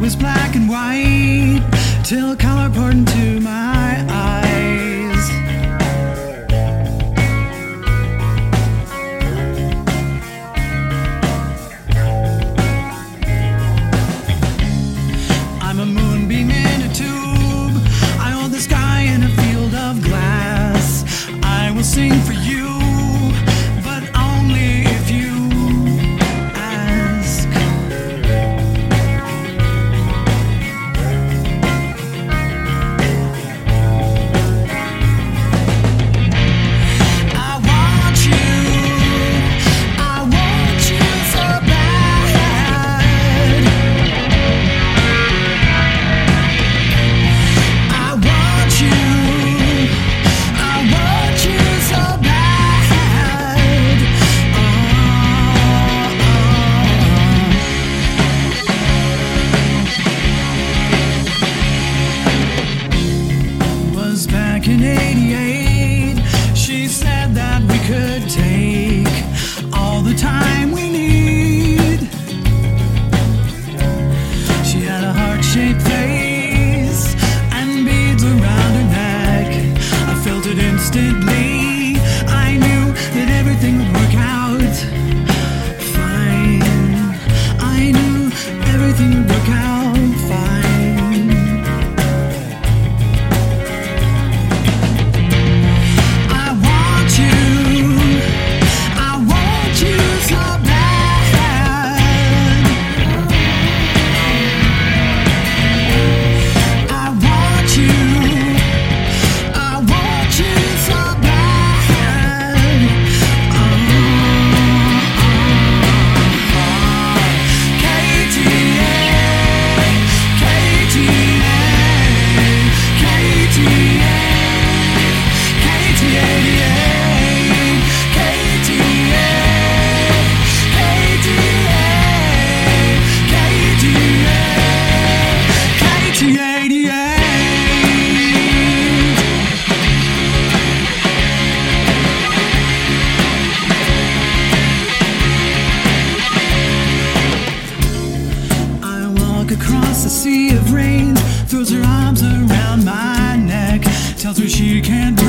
was black and white till color poured into my eyes. I'm a moonbeam in a tube. I hold the sky in a field of glass. I will sing for you. across a sea of rain, throws her arms around my neck, tells me she can't